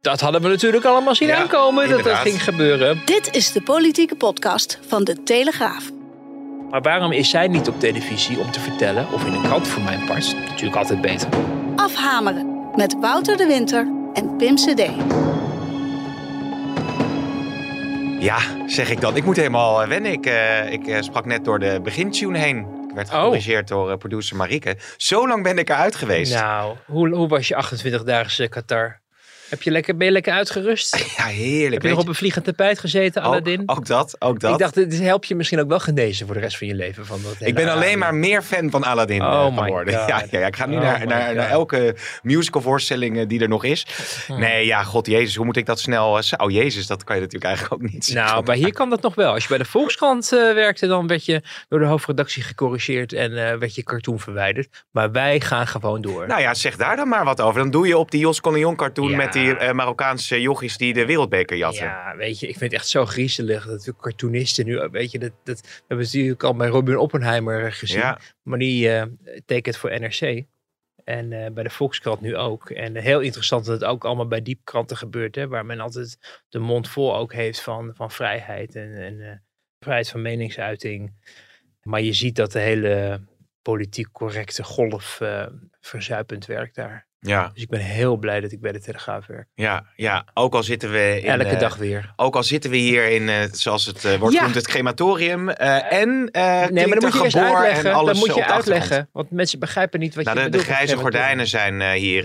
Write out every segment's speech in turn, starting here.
Dat hadden we natuurlijk allemaal zien Ja, aankomen dat dat ging gebeuren. Dit is de politieke podcast van de Telegraaf. Maar waarom is zij niet op televisie om te vertellen, of in een krant voor mijn part, natuurlijk altijd beter. Afhameren met Wouter de Winter en Pim CD. Ja, zeg ik dan. Ik moet helemaal eh, wennen. Ik, eh, ik eh, sprak net door de begintune heen. Ik werd Oh. gecorrigeerd door producer Marieke. Zo lang ben ik eruit geweest. Nou, hoe, hoe was je 28 dagen Qatar? Heb je lekker, ben je lekker uitgerust? Ja, heerlijk. Heb je nog op een vliegend tapijt gezeten, Aladdin? Ook, ook dat, ook dat. Ik dacht, dit helpt je misschien ook wel genezen voor de rest van je leven. Van dat Ik ben alleen maar meer fan van Aladdin Oh eh, my geworden. Ja, ja, ja, ik ga nu Oh naar, naar, naar elke musicalvoorstelling eh, die er nog is. Hmm. Nee, ja, god jezus, hoe moet ik dat snel... eh, Oh jezus, dat kan je natuurlijk eigenlijk ook niet. Nou, maar hier kan dat nog wel. Als je bij de Volkskrant werkte, dan werd je door de hoofdredactie gecorrigeerd en werd je cartoon verwijderd. Maar wij gaan gewoon door. Nou ja, zeg daar dan maar wat over. Dan doe je op die Jos Collignon cartoon Ja. met die eh, Marokkaanse jochies die de wereldbeker jatten. Ja, weet je, ik vind het echt zo griezelig dat we cartoonisten nu, weet je, dat, dat we hebben het natuurlijk al bij Robin Oppenheimer gezien. Ja. Maar die eh tekent voor NRC. En eh, bij de Volkskrant nu ook. En heel interessant dat het ook allemaal bij diepkranten gebeurt. Hè, waar men altijd de mond vol ook heeft van, van vrijheid en, en vrijheid van meningsuiting. Maar je ziet dat de hele politiek correcte golf verzuipend werkt daar. Ja, Dus ik ben heel blij dat ik bij de Telegraaf werk. ja, ja. Ook al zitten we in, Elke eh, dag weer. Ook al zitten we hier in, eh, zoals het eh, wordt Ja. genoemd, het crematorium. eh, en eh Nee, maar dat moet je eerst uitleggen. Dat moet je uitleggen. Want mensen begrijpen niet wat Nou, je de, de bedoelt. grijze gordijnen zijn hier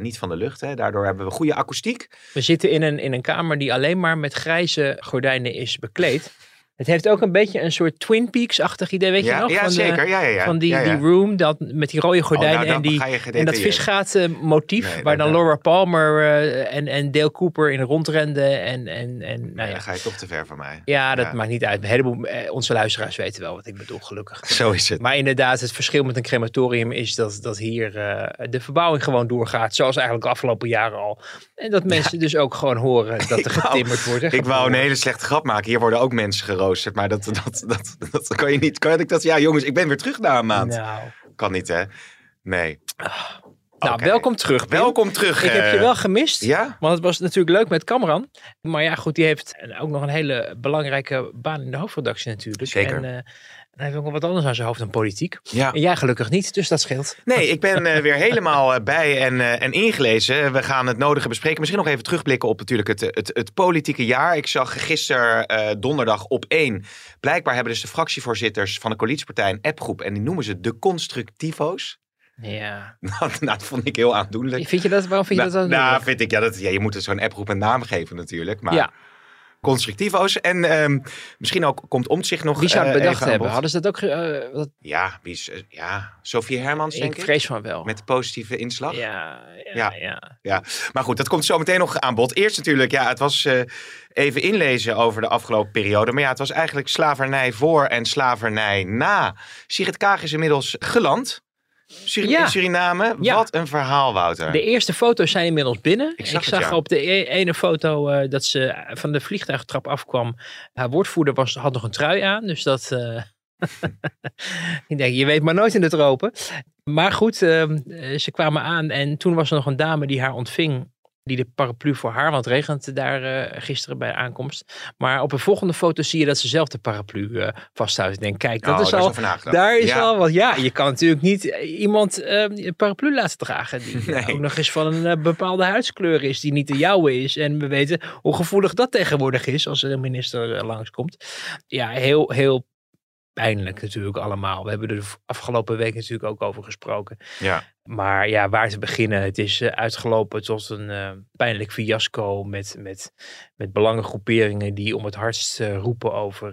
niet van de lucht. Hè. Daardoor hebben we goede akoestiek. We zitten in een, in een kamer die alleen maar met grijze gordijnen is bekleed. Het heeft ook een beetje een soort Twin Peaks-achtig idee, weet je ja, nog? ja van, de- zeker. Ja, ja, ja. van die, die room dat, met die rode gordijnen Oh, nou, en, die, je en dat visgaat-motief. Nee, waar dan- Laura Palmer eh, en, en Dale Cooper in rondrenden. En, en, en nou ja. dan ga je toch te ver voor mij. ja, dat maakt niet uit. Een heleboel, eh, onze luisteraars weten wel wat ik bedoel, gelukkig. Zo is het. Maar inderdaad, het verschil met een crematorium is dat, dat hier eh, de verbouwing gewoon doorgaat. Zoals eigenlijk de afgelopen jaren al. En dat mensen dus ook gewoon horen dat er getimmerd wordt. Ik wou een hele slechte grap maken. Hier worden ook mensen Maar dat, dat, dat, dat kan je niet. Kan ik dat? Ja, jongens, ik ben weer terug na een maand. Nou, Kan niet, hè? Nee. nou welkom terug. Pim. Welkom terug. Ik heb je eh, wel gemist. Ja? Want het was natuurlijk leuk met Cameron. Maar ja, goed, die heeft ook nog een hele belangrijke baan in de hoofdredactie natuurlijk. Zeker. En, eh, hij heeft ook nog wat anders aan zijn hoofd dan politiek. Ja. En jij gelukkig niet, dus dat scheelt. Nee, ik ben eh, weer helemaal eh, bij en, eh, en ingelezen. We gaan het nodige bespreken. Misschien nog even terugblikken op natuurlijk het, het, het politieke jaar. Ik zag gisteren donderdag op één. Blijkbaar hebben dus de fractievoorzitters van de coalitiepartij een appgroep. En die noemen ze de constructivo's. Ja. nou, dat vond ik heel aandoenlijk. Vind je dat, waarom vind je nou, dat dan nou, vind ik, ja, dat, ja, je moet zo'n appgroep een naam geven natuurlijk. Maar Ja. Constructivo's. En ehm, misschien ook komt Omtzigt nog Wie zou het eh, bedacht hebben? Hadden ze dat ook... eh, Ja, wie is, eh, ja, Sophie Hermans denk ik ik. vrees van wel. Met de positieve inslag. Ja, ja, Ja. ja. Ja, maar goed, dat komt zo meteen nog aan bod. Eerst natuurlijk, ja, het was even inlezen over de afgelopen periode. Maar ja, het was eigenlijk slavernij voor en slavernij na. Sigrid Kaag is inmiddels geland. Ja. In Suriname. Ja. Wat een verhaal, Wouter. De eerste foto's zijn inmiddels binnen. Ik zag het, ja. op de e- ene foto eh, dat ze van de vliegtuigtrap afkwam. Haar woordvoerder was, had nog een trui aan. Dus dat... eh, ik denk, je weet maar nooit in de tropen. Maar goed, ehm, eh, ze kwamen aan en toen was er nog een dame die haar ontving. Die de paraplu voor haar, want het regent daar eh, gisteren bij aankomst. Maar op een volgende foto zie je dat ze zelf de paraplu eh, vasthoudt. Ik denk, kijk, dat Oh, is al, daar is Ja. al wat. Ja, je kan natuurlijk niet eh, iemand eh, een paraplu laten dragen. Die Nee. ook nog eens van een bepaalde huidskleur is. Die niet de jouwe is. En we weten hoe gevoelig dat tegenwoordig is. Als er een minister langskomt. Ja, heel, heel pijnlijk natuurlijk allemaal. We hebben er de afgelopen week natuurlijk ook over gesproken. Ja. Maar ja, waar te beginnen? Het is eh, uitgelopen tot een eh, pijnlijk fiasco met, met, met belangengroeperingen die om het hardst eh, roepen over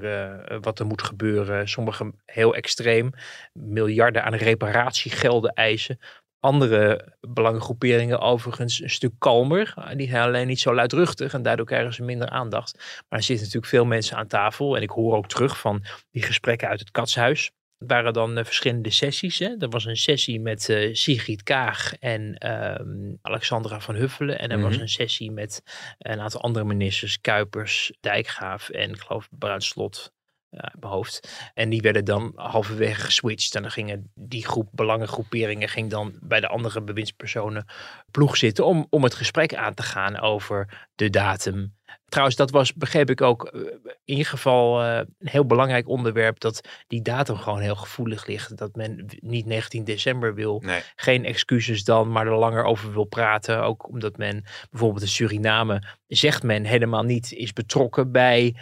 wat er moet gebeuren. Sommigen heel extreem, miljarden aan reparatiegelden eisen. Andere belangengroeperingen overigens een stuk kalmer. Die zijn alleen niet zo luidruchtig en daardoor krijgen ze minder aandacht. Maar er zitten natuurlijk veel mensen aan tafel. En ik hoor ook terug van die gesprekken uit het katshuis. Het waren dan uh, verschillende sessies. Hè. Er was een sessie met uh, Sigrid Kaag en uh, Alexandra van Huffelen. En er mm -hmm. was een sessie met een aantal andere ministers. Kuipers, Dijkgraaf en ik geloof Bruinslot uit mijn hoofd. En die werden dan halverwege geswitcht. En dan gingen die groep belangengroeperingen ging dan bij de andere bewindspersonen ploeg zitten om, om het gesprek aan te gaan over de datum. Trouwens, dat was, begreep ik ook, in ieder geval uh, een heel belangrijk onderwerp. Dat die datum gewoon heel gevoelig ligt. Dat men niet 19 december wil. Nee. Geen excuses dan, maar er langer over wil praten. Ook omdat men bijvoorbeeld in Suriname, zegt men helemaal niet, is betrokken bij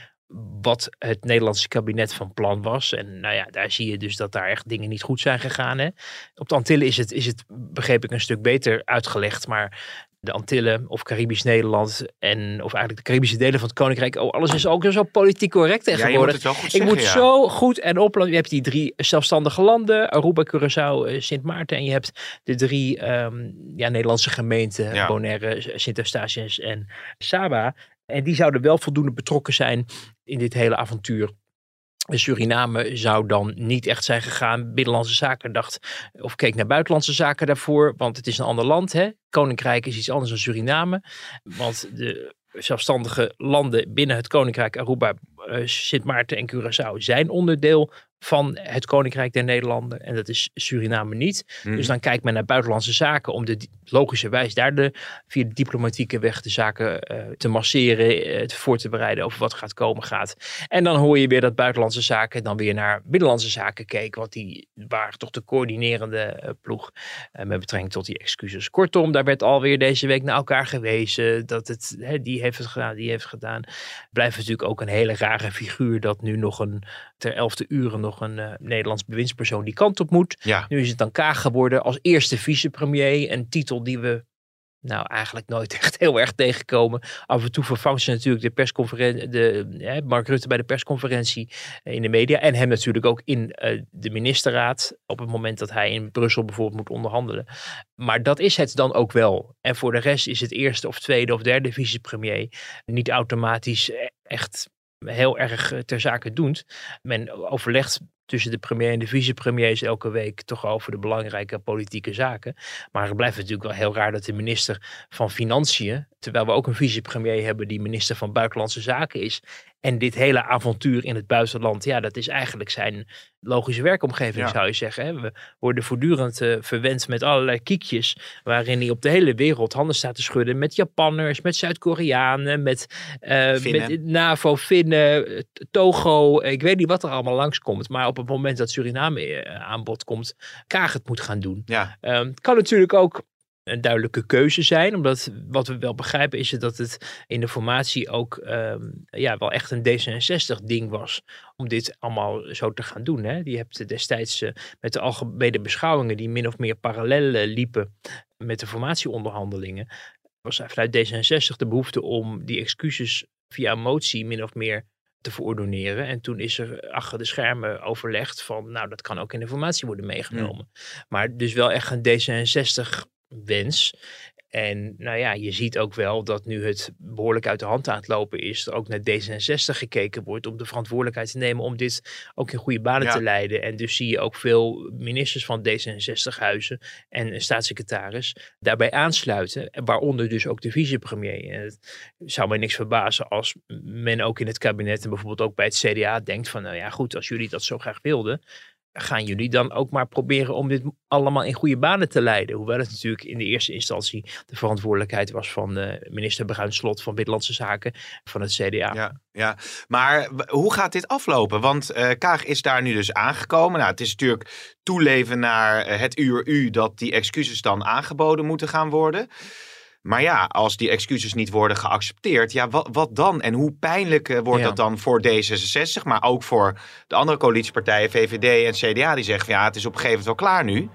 wat het Nederlandse kabinet van plan was. En nou ja, daar zie je dus dat daar echt dingen niet goed zijn gegaan. Hè? Op de Antillen is het, is het, begreep ik, een stuk beter uitgelegd. Maar de Antillen of Caribisch Nederland en of eigenlijk de Caribische delen van het Koninkrijk. Oh, alles is ook zo politiek correct tegenwoordig. Ja, goed ik zeggen, moet ja. zo goed en op. Je hebt die drie zelfstandige landen, Aruba, Curaçao, eh, Sint Maarten. En je hebt de drie um, ja, Nederlandse gemeenten, Ja. Bonaire, Sint Eustatius en Saba. En die zouden wel voldoende betrokken zijn in dit hele avontuur. Suriname zou dan niet echt zijn gegaan. Binnenlandse zaken dacht, of keek naar buitenlandse zaken daarvoor, want het is een ander land. Hè? Koninkrijk is iets anders dan Suriname. Want de zelfstandige landen binnen het Koninkrijk, Aruba, uh, Sint Maarten en Curaçao, zijn onderdeel van het Koninkrijk der Nederlanden. En dat is Suriname niet. Mhm. Dus dan kijkt men naar buitenlandse zaken om de logische wijze daar de, via de diplomatieke weg de zaken uh, te masseren, uh, te voor te bereiden over wat gaat komen gaat. En dan hoor je weer dat buitenlandse zaken dan weer naar binnenlandse zaken keken, want die waren toch de coördinerende uh, ploeg met betrekking tot die excuses. Kortom, daar werd alweer deze week naar elkaar gewezen dat het, die heeft het gedaan, die heeft het gedaan. Blijft natuurlijk ook een hele rare figuur dat nu nog een ter elfde uren nog een uh, Nederlands bewindspersoon die kant op moet. Ja. Nu is het dan Kaag geworden als eerste vicepremier. Een titel die we nou eigenlijk nooit echt heel erg tegenkomen. Af en toe vervangt ze natuurlijk de persconferentie, de, eh, Mark Rutte bij de persconferentie in de media. En hem natuurlijk ook in uh, de ministerraad. Op het moment dat hij in Brussel bijvoorbeeld moet onderhandelen. Maar dat is het dan ook wel. En voor de rest is het eerste of tweede of derde vicepremier niet automatisch echt heel erg ter zake doet. Men overlegt tussen de premier en de vicepremiers elke week toch over de belangrijke politieke zaken. Maar het blijft natuurlijk wel heel raar dat de minister van Financiën, terwijl we ook een vicepremier hebben die minister van Buitenlandse Zaken is, en dit hele avontuur in het buitenland, ja, dat is eigenlijk zijn logische werkomgeving, Ja. zou je zeggen. Hè? We worden voortdurend uh, verwend met allerlei kiekjes, waarin hij op de hele wereld handen staat te schudden met Japanners, met Zuid-Koreanen, met, uh, Finnen. met NAVO, Finnen, Togo, ik weet niet wat er allemaal langskomt. Maar op het moment dat Suriname aan bod komt, Kaag het moet gaan doen. Ja. Um, het kan natuurlijk ook een duidelijke keuze zijn. Omdat wat we wel begrijpen is dat het in de formatie ook um, ja, wel echt een D66 ding was. Om dit allemaal zo te gaan doen. Hè. Die hebt destijds uh, met de algemene beschouwingen die min of meer parallel uh, liepen met de formatieonderhandelingen. Was vanuit D66 de behoefte om die excuses via een motie min of meer te verordoneren. En toen is er achter de schermen overlegd van, nou, dat kan ook in de formatie worden meegenomen. Maar dus wel echt een D66 wens. En nou ja, je ziet ook wel dat nu het behoorlijk uit de hand aan het lopen is, er ook naar D66 gekeken wordt om de verantwoordelijkheid te nemen om dit ook in goede banen ja. te leiden. En dus zie je ook veel ministers van D66-huizen en staatssecretaris daarbij aansluiten, waaronder dus ook de vicepremier. En het zou mij niks verbazen als men ook in het kabinet en bijvoorbeeld ook bij het CDA denkt van, nou ja goed, als jullie dat zo graag wilden, gaan jullie dan ook maar proberen om dit allemaal in goede banen te leiden. Hoewel het natuurlijk in de eerste instantie de verantwoordelijkheid was van uh, minister Bruin Slot van Binnenlandse Zaken van het CDA. Ja, ja. maar hoe gaat dit aflopen? Want uh, Kaag is daar nu dus aangekomen. Nou, het is natuurlijk toeleven naar uh, het uur U dat die excuses dan aangeboden moeten gaan worden. Maar ja, als die excuses niet worden geaccepteerd, ja, wat, wat dan? En hoe pijnlijk uh, wordt ja. dat dan voor D66, maar ook voor de andere coalitiepartijen, VVD en CDA, die zeggen ja, het is op een gegeven moment wel klaar nu.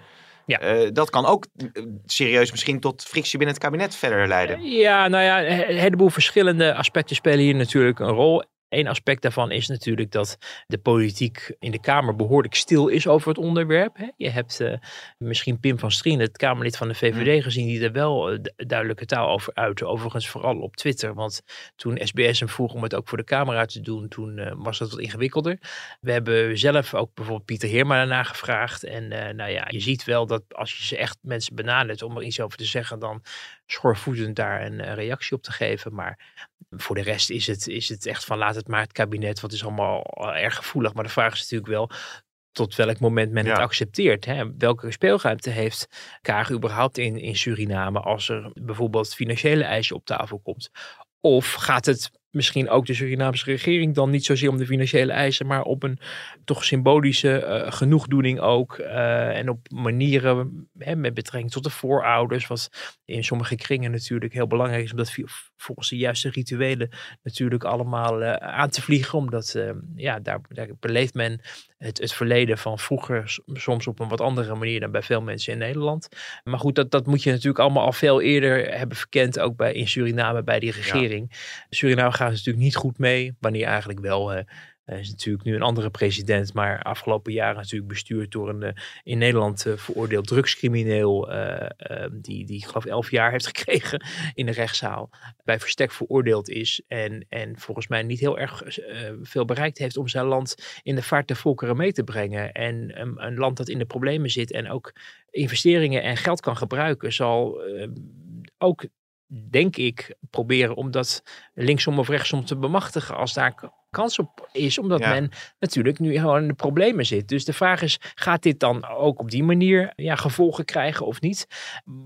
Ja. Uh, dat kan ook uh, serieus misschien tot frictie binnen het kabinet verder leiden. Ja, nou ja, een heleboel verschillende aspecten spelen hier natuurlijk een rol. Eén aspect daarvan is natuurlijk dat de politiek in de Kamer behoorlijk stil is over het onderwerp. Je hebt uh, misschien Pim van Strien, het Kamerlid van de VVD, gezien, die er wel uh, duidelijke taal over uitte. Overigens vooral op Twitter, want toen SBS hem vroeg om het ook voor de camera te doen, toen uh, was dat wat ingewikkelder. We hebben zelf ook bijvoorbeeld Pieter Heerma daarna gevraagd. En nou ja, je ziet wel dat als je ze echt mensen benadert om er iets over te zeggen, dan schoorvoetend daar een reactie op te geven. Maar voor de rest is het, is het echt van laat het maar het kabinet, wat is allemaal erg gevoelig. Maar de vraag is natuurlijk wel tot welk moment men het accepteert. Hè? Welke speelruimte heeft Kaag überhaupt in, in Suriname als er bijvoorbeeld financiële eisen op tafel komt? Of gaat het misschien ook de Surinaamse regering dan niet zozeer om de financiële eisen, maar op een toch symbolische uh, genoegdoening ook. Uh, en op manieren hè, met betrekking tot de voorouders, wat in sommige kringen natuurlijk heel belangrijk is, omdat volgens de juiste rituelen natuurlijk allemaal uh, aan te vliegen, omdat ja, daar, daar beleeft men het, het verleden van vroeger soms op een wat andere manier dan bij veel mensen in Nederland. Maar goed, dat, dat moet je natuurlijk allemaal al veel eerder hebben verkend, ook bij, in Suriname bij die regering. Suriname gaat natuurlijk niet goed mee, wanneer eigenlijk wel uh, is natuurlijk nu een andere president, maar afgelopen jaren natuurlijk bestuurd door een uh, in Nederland uh, veroordeeld drugscrimineel, die, die geloof elf jaar heeft gekregen in de rechtszaal, bij verstek veroordeeld is en, en volgens mij niet heel erg veel bereikt heeft om zijn land in de vaart der volkeren mee te brengen. En een land dat in de problemen zit en ook investeringen en geld kan gebruiken, zal ook denk ik, proberen om dat linksom of rechtsom te bemachtigen als daar kans op is, omdat men natuurlijk nu gewoon in de problemen zit. Dus de vraag is, gaat dit dan ook op die manier ja, gevolgen krijgen of niet?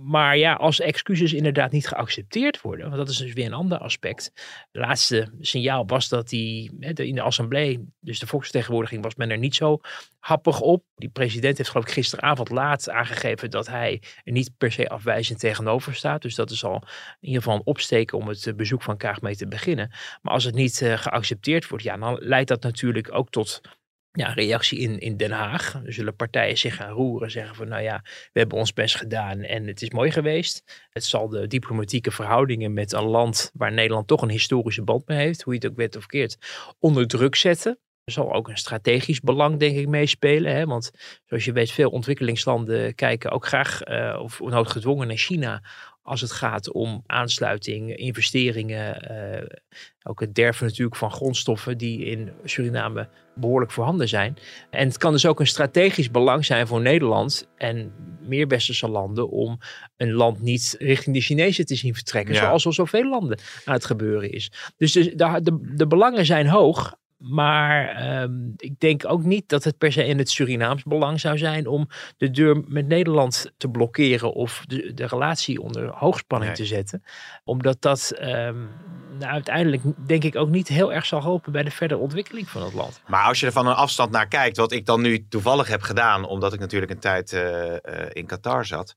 Maar ja, als excuses inderdaad niet geaccepteerd worden, want dat is dus weer een ander aspect. Het laatste signaal was dat die in de assemblee, dus de volksvertegenwoordiging, was men er niet zo happig op. Die president heeft geloof ik gisteravond laat aangegeven dat hij er niet per se afwijzend tegenover staat. Dus dat is al in ieder geval een opsteken om het bezoek van Kaag mee te beginnen. Maar als het niet uh, geaccepteerd wordt, ja, dan leidt dat natuurlijk ook tot ja, reactie in, in Den Haag. Er zullen partijen zich gaan roeren, zeggen van nou ja, we hebben ons best gedaan en het is mooi geweest. Het zal de diplomatieke verhoudingen met een land waar Nederland toch een historische band mee heeft, hoe je het ook weet of keert, onder druk zetten. Er zal ook een strategisch belang, denk ik, meespelen. Want zoals je weet, veel ontwikkelingslanden kijken ook graag, uh, of noodgedwongen naar China, als het gaat om aansluiting, investeringen, uh, ook het derven natuurlijk van grondstoffen die in Suriname behoorlijk voorhanden zijn. En het kan dus ook een strategisch belang zijn voor Nederland en meer westerse landen om een land niet richting de Chinezen te zien vertrekken, zoals al zoveel landen aan het gebeuren is. Dus de, de, de belangen zijn hoog, maar um, ik denk ook niet dat het per se in het Surinaams belang zou zijn om de deur met Nederland te blokkeren of de, de relatie onder hoogspanning nee. te zetten. Omdat dat um, nou, uiteindelijk denk ik ook niet heel erg zal helpen bij de verdere ontwikkeling van het land. Maar als je er van een afstand naar kijkt, wat ik dan nu toevallig heb gedaan, omdat ik natuurlijk een tijd uh, uh, in Qatar zat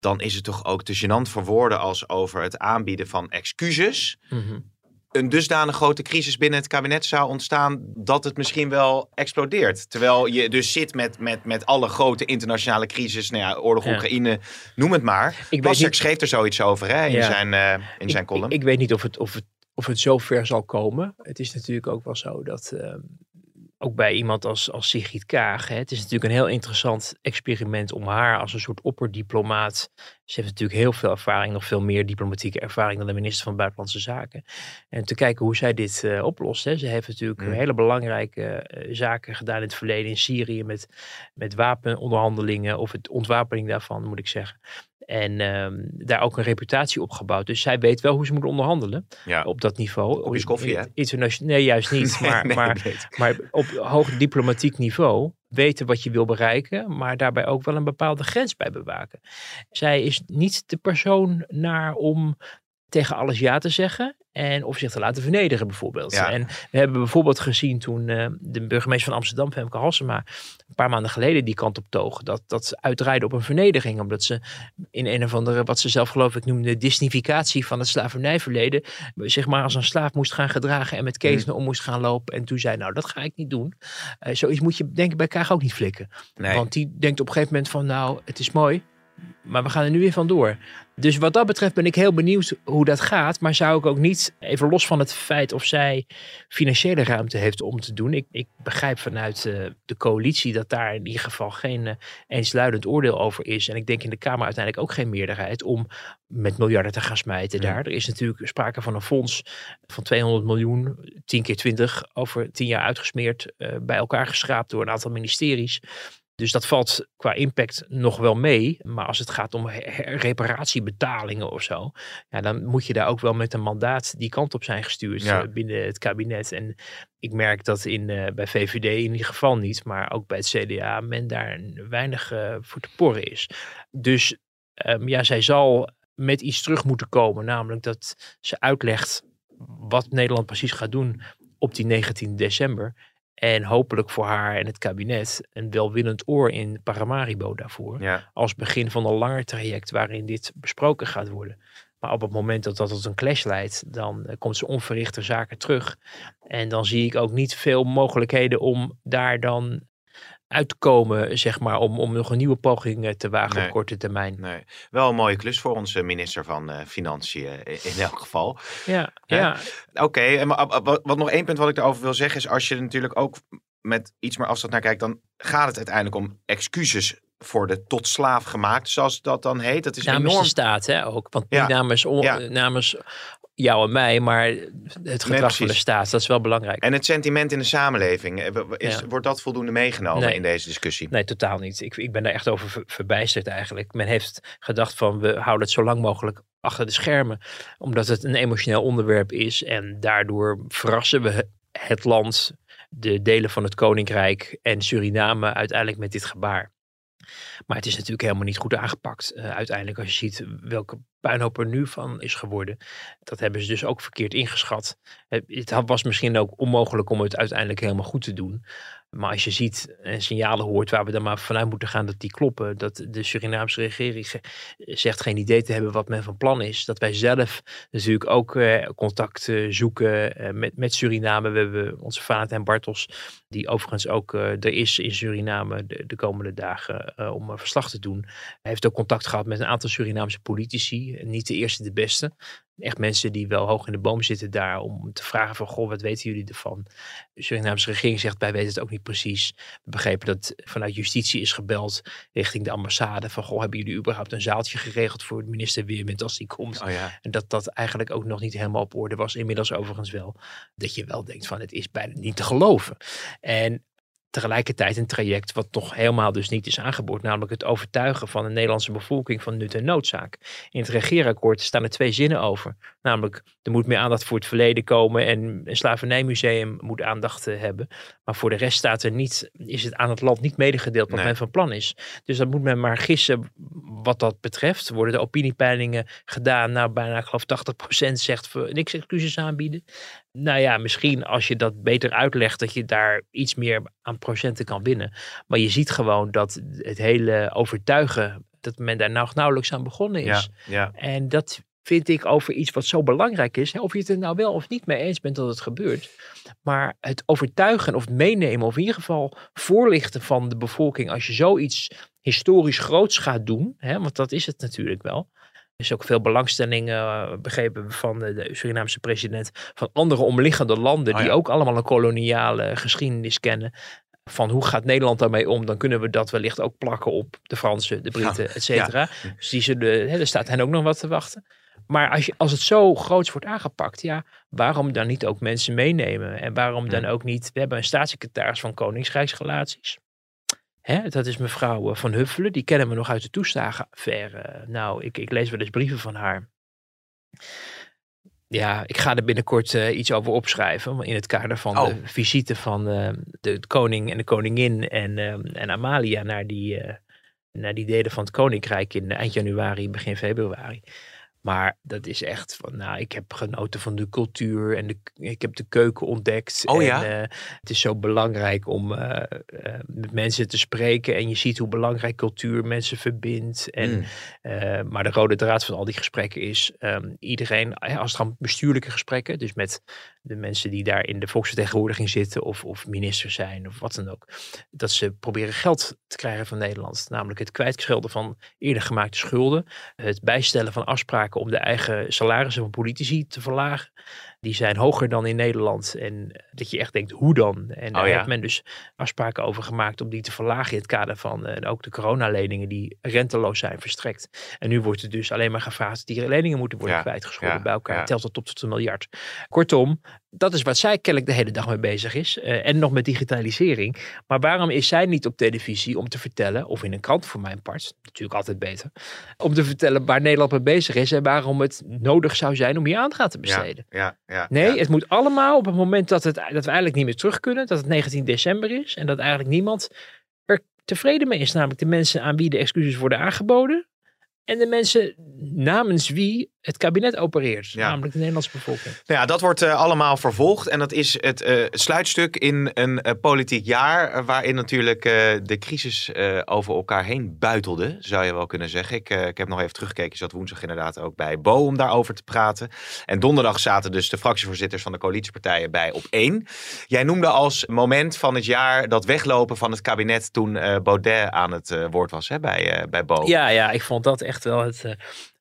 dan is het toch ook te gênant voor woorden als over het aanbieden van excuses. Mm -hmm een dusdanig grote crisis binnen het kabinet zou ontstaan dat het misschien wel explodeert. Terwijl je dus zit met, met, met alle grote internationale crisis, nou ja, oorlog ja. Oekraïne, noem het maar. Ik schreef er zoiets over hè, in, ja. zijn, uh, in zijn column. Ik, ik, weet niet of het, of, het, of het zo ver zal komen. Het is natuurlijk ook wel zo dat... Uh, ook bij iemand als, als Sigrid Kaag. Hè. Het is natuurlijk een heel interessant experiment om haar als een soort opperdiplomaat. Ze heeft natuurlijk heel veel ervaring, nog veel meer diplomatieke ervaring dan de minister van Buitenlandse Zaken. En te kijken hoe zij dit uh, oplost. Hè. Ze heeft natuurlijk mm. hele belangrijke uh, zaken gedaan in het verleden in Syrië met, met wapenonderhandelingen of het ontwapening daarvan, moet ik zeggen. En um, daar ook een reputatie op gebouwd. Dus zij weet wel hoe ze moet onderhandelen ja. op dat niveau. Op koffie, hè? Internationaal, nee, juist niet. Maar, nee, maar, maar op hoog diplomatiek niveau weten wat je wil bereiken, maar daarbij ook wel een bepaalde grens bij bewaken. Zij is niet de persoon naar om tegen alles ja te zeggen. En of zich te laten vernederen bijvoorbeeld. Ja. En we hebben bijvoorbeeld gezien toen uh, de burgemeester van Amsterdam, Femke Halsema, een paar maanden geleden die kant op toog. Dat, dat ze uitdraaide op een vernedering. Omdat ze in een of andere, wat ze zelf geloof ik noemde, disnificatie van het slavernijverleden. Zeg maar als een slaaf moest gaan gedragen en met ketenen mm. om moest gaan lopen. En toen zei nou dat ga ik niet doen. Uh, zoiets moet je denk ik bij elkaar ook niet flikken. Nee. Want die denkt op een gegeven moment van nou het is mooi Maar we gaan er nu weer vandoor. Dus wat dat betreft ben ik heel benieuwd hoe dat gaat. Maar zou ik ook niet, even los van het feit of zij financiële ruimte heeft om te doen. Ik, ik begrijp vanuit uh, de coalitie dat daar in ieder geval geen uh, eensluidend oordeel over is. En ik denk in de Kamer uiteindelijk ook geen meerderheid om met miljarden te gaan smijten daar. Er is natuurlijk sprake van een fonds van 200 miljoen, 10 keer 20 over 10 jaar uitgesmeerd, uh, bij elkaar geschraapt door een aantal ministeries. Dus dat valt qua impact nog wel mee. Maar als het gaat om reparatiebetalingen of zo, ja, dan moet je daar ook wel met een mandaat die kant op zijn gestuurd ja. binnen het kabinet. En ik merk dat in, uh, bij VVD in ieder geval niet, maar ook bij het CDA men daar weinig uh, voor te porren is. Dus um, ja, zij zal met iets terug moeten komen, namelijk dat ze uitlegt wat Nederland precies gaat doen op die 19 december. En hopelijk voor haar en het kabinet een welwillend oor in Paramaribo daarvoor. Als begin van een langer traject waarin dit besproken gaat worden. Maar op het moment dat dat tot een clash leidt, dan uh, komt ze onverrichte zaken terug. En dan zie ik ook niet veel mogelijkheden om daar dan uit te komen, zeg maar, om, om nog een nieuwe poging te wagen nee. op korte termijn. Nee. Wel een mooie klus voor onze minister van uh, Financiën in elk geval. Ja, ja. Oké, okay, wat, wat nog één punt wat ik daarover wil zeggen is, als je natuurlijk ook met iets meer afstand naar kijkt, dan gaat het uiteindelijk om excuses voor de tot slaaf gemaakt, zoals dat dan heet. Dat is namens enorm... de staat, hè, ook. Want niet namens, ja. namens jou en mij, maar het gedrag nee, van de staat, dat is wel belangrijk. En het sentiment in de samenleving, is, ja. wordt dat voldoende meegenomen nee. in deze discussie? Nee, totaal niet. Ik, ik ben daar echt over ver, verbijsterd eigenlijk. Men heeft gedacht van, we houden het zo lang mogelijk achter de schermen, omdat het een emotioneel onderwerp is en daardoor verrassen we het land, de delen van het Koninkrijk en Suriname uiteindelijk met dit gebaar. Maar het is natuurlijk helemaal niet goed aangepakt. Uh, uiteindelijk, als je ziet welke puinhoop er nu van is geworden. Dat hebben ze dus ook verkeerd ingeschat. Het was misschien ook onmogelijk om het uiteindelijk helemaal goed te doen. Maar als je ziet en signalen hoort waar we dan maar vanuit moeten gaan dat die kloppen. Dat de Surinaamse regering zegt geen idee te hebben wat men van plan is. Dat wij zelf natuurlijk ook eh, contact eh, zoeken eh, met, met Suriname. We hebben onze Valentijn Bartels, die overigens ook er is in Suriname de, de komende dagen om verslag te doen. Hij heeft ook contact gehad met een aantal Surinaamse politici. Niet de eerste, de beste echt mensen die wel hoog in de boom zitten daar om te vragen van, goh, wat weten jullie ervan? De Surinaamse regering zegt, wij weten het ook niet precies. We begrepen dat vanuit justitie is gebeld richting de ambassade van, goh, hebben jullie überhaupt een zaaltje geregeld voor minister Weermint als die komt? Oh ja. En dat dat eigenlijk ook nog niet helemaal op orde was. Inmiddels overigens wel. Dat je wel denkt van, het is bijna niet te geloven. En tegelijkertijd een traject wat nog helemaal dus niet is aangeboord. Namelijk het overtuigen van de Nederlandse bevolking van nut en noodzaak. In het regeerakkoord staan er twee zinnen over. Namelijk, er moet meer aandacht voor het verleden komen en een slavernijmuseum moet aandacht hebben. Maar voor de rest staat er niet, is het aan het land niet medegedeeld wat Nee. men van plan is. Dus dan moet men maar gissen wat dat betreft. Worden de opiniepeilingen gedaan? Nou, bijna, ik geloof 80% zegt voor niks excuses aanbieden. Nou ja, misschien als je dat beter uitlegt, dat je daar iets meer aan procenten kan winnen. Maar je ziet gewoon dat het hele overtuigen, dat men daar nou nauwelijks aan begonnen Ja, is. ja. En dat vind ik over iets wat zo belangrijk is. Of je het er nou wel of niet mee eens bent dat het gebeurt. Maar het overtuigen of meenemen of in ieder geval voorlichten van de bevolking. Als je zoiets historisch groots gaat doen. Hè, want dat is het natuurlijk wel. Er is ook veel belangstelling eh, begrepen van de, Surinaamse president. Van andere omliggende landen Oh die ook allemaal een koloniale geschiedenis kennen. Van hoe gaat Nederland daarmee om? Dan kunnen we dat wellicht ook plakken op de Fransen, de Britten, et cetera. Dus die zullen, hè, er staat hen ook nog wat te wachten. Maar als, je, als het zo groots wordt aangepakt, ja, waarom dan niet ook mensen meenemen? En waarom dan ook niet? We hebben een staatssecretaris van Koningsrijksrelaties. Hè, dat is mevrouw eh, Van Huffelen. Die kennen we nog uit de toeslagenaffaire. Nou, ik, ik lees wel eens brieven van haar. Ja, ik ga er binnenkort eh, iets over opschrijven. In het kader van Oh. de visite van eh, de koning en de koningin en, en Amalia naar die, naar die delen van het koninkrijk in eind januari, begin februari. Maar dat is echt van, nou, ik heb genoten van de cultuur en de, ik heb de keuken ontdekt. Oh en, ja? eh, het is zo belangrijk om eh, eh, met mensen te spreken. En je ziet hoe belangrijk cultuur mensen verbindt. En, Mm. eh, maar de rode draad van al die gesprekken is ehm, iedereen, als het gaan bestuurlijke gesprekken, dus met de mensen die daar in de volksvertegenwoordiging zitten of, of minister zijn of wat dan ook, dat ze proberen geld te krijgen van Nederland. Namelijk het kwijtschelden van eerder gemaakte schulden, het bijstellen van afspraken om de eigen salarissen van politici te verlagen. Die zijn hoger dan in Nederland. En dat je echt denkt, hoe dan? En daar Oh ja. heeft men dus afspraken over gemaakt om die te verlagen in het kader van eh, ook de coronaleningen die renteloos zijn verstrekt. En nu wordt het dus alleen maar gevraagd dat die leningen moeten worden Ja, kwijtgescholden. ja, Bij elkaar telt dat tot, tot een miljard. Kortom, dat is wat zij kennelijk de hele dag mee bezig is. eh, en nog met digitalisering. Maar waarom is zij niet op televisie om te vertellen, of in een krant voor mijn part, natuurlijk altijd beter, om te vertellen waar Nederland mee bezig is en waarom het nodig zou zijn om hier aandacht aan te besteden. Ja, ja, Nee, ja. het moet allemaal op het moment dat, het, dat we eigenlijk niet meer terug kunnen. Dat het 19 december is. En dat eigenlijk niemand er tevreden mee is. Namelijk de mensen aan wie de excuses worden aangeboden. En de mensen namens wie het kabinet opereert. Ja. Namelijk de Nederlandse bevolking. Nou ja, dat wordt eh, allemaal vervolgd. En dat is het eh, sluitstuk in een eh, politiek jaar. waarin natuurlijk de crisis over elkaar heen buitelde, zou je wel kunnen zeggen. Ik, ik heb nog even teruggekeken. Zat woensdag inderdaad ook bij Bo om daarover te praten. En donderdag zaten dus de fractievoorzitters van de coalitiepartijen bij op één. Jij noemde als moment van het jaar dat weglopen van het kabinet toen Baudet aan het woord was hè, bij, bij Bo. Ja, ja, ik vond dat echt wel het,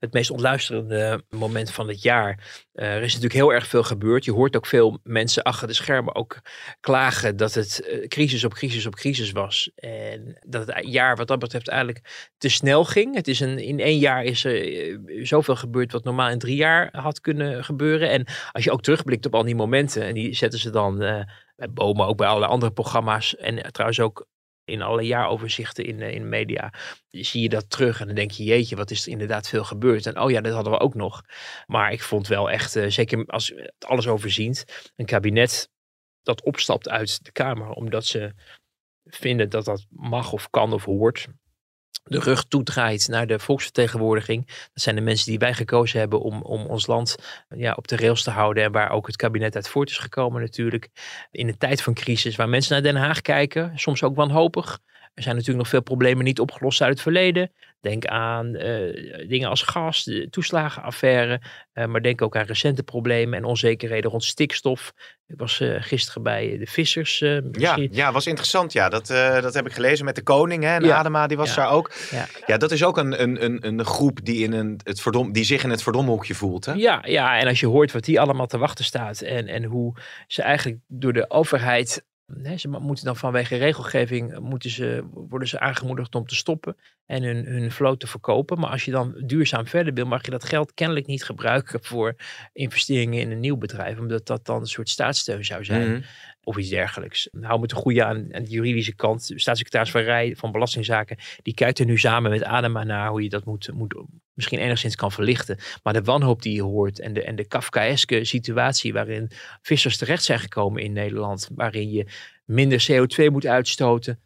het meest ontluisterende moment van het jaar. Eh, er is natuurlijk heel erg veel gebeurd. Je hoort ook veel mensen achter de schermen ook klagen dat het eh, crisis op crisis op crisis was. En dat het jaar wat dat betreft eigenlijk te snel ging. Het is een, in één jaar is er eh, zoveel gebeurd wat normaal in drie jaar had kunnen gebeuren. En als je ook terugblikt op al die momenten, en die zetten ze dan bij Bomen, ook bij alle andere programma's. En trouwens ook in alle jaaroverzichten in, eh, in media zie je dat terug en dan denk je, jeetje, wat is er inderdaad veel gebeurd. En oh ja, dat hadden we ook nog. Maar ik vond wel echt, eh, zeker als alles overziend, een kabinet dat opstapt uit de Kamer omdat ze vinden dat dat mag of kan of hoort. De rug toedraait naar de volksvertegenwoordiging. Dat zijn de mensen die wij gekozen hebben om, om ons land ja, op de rails te houden. En waar ook het kabinet uit voort is gekomen natuurlijk. In een tijd van crisis waar mensen naar Den Haag kijken. Soms ook wanhopig. Er zijn natuurlijk nog veel problemen niet opgelost uit het verleden. Denk aan eh, dingen als gas, de toeslagenaffaire. eh, maar denk ook aan recente problemen en onzekerheden rond stikstof. Ik was eh, gisteren bij de vissers. Ja, ja, was interessant. Ja, dat, dat heb ik gelezen met de koning. Hè, en Ja. Adema, die was Ja. daar ook. Ja. Ja, dat is ook een, een, een, een groep die, in een, het verdom, die zich in het verdomhoekje voelt. Hè? Ja, ja, en als je hoort wat die allemaal te wachten staat en, en hoe ze eigenlijk door de overheid, hè, ze moeten dan vanwege regelgeving, moeten ze, worden ze aangemoedigd om te stoppen en hun, hun vloot te verkopen. Maar als je dan duurzaam verder wil, mag je dat geld kennelijk niet gebruiken voor investeringen in een nieuw bedrijf, omdat dat dan een soort staatssteun zou zijn Mhm. Of iets dergelijks. Hou me te goede aan, aan de juridische kant. Staatssecretaris van Rij van Belastingzaken, die kijkt er nu samen met Adema naar hoe je dat moet, moet misschien enigszins kan verlichten. Maar de wanhoop die je hoort en de, en de Kafkaeske situatie waarin vissers terecht zijn gekomen in Nederland, waarin je minder CO2 moet uitstoten,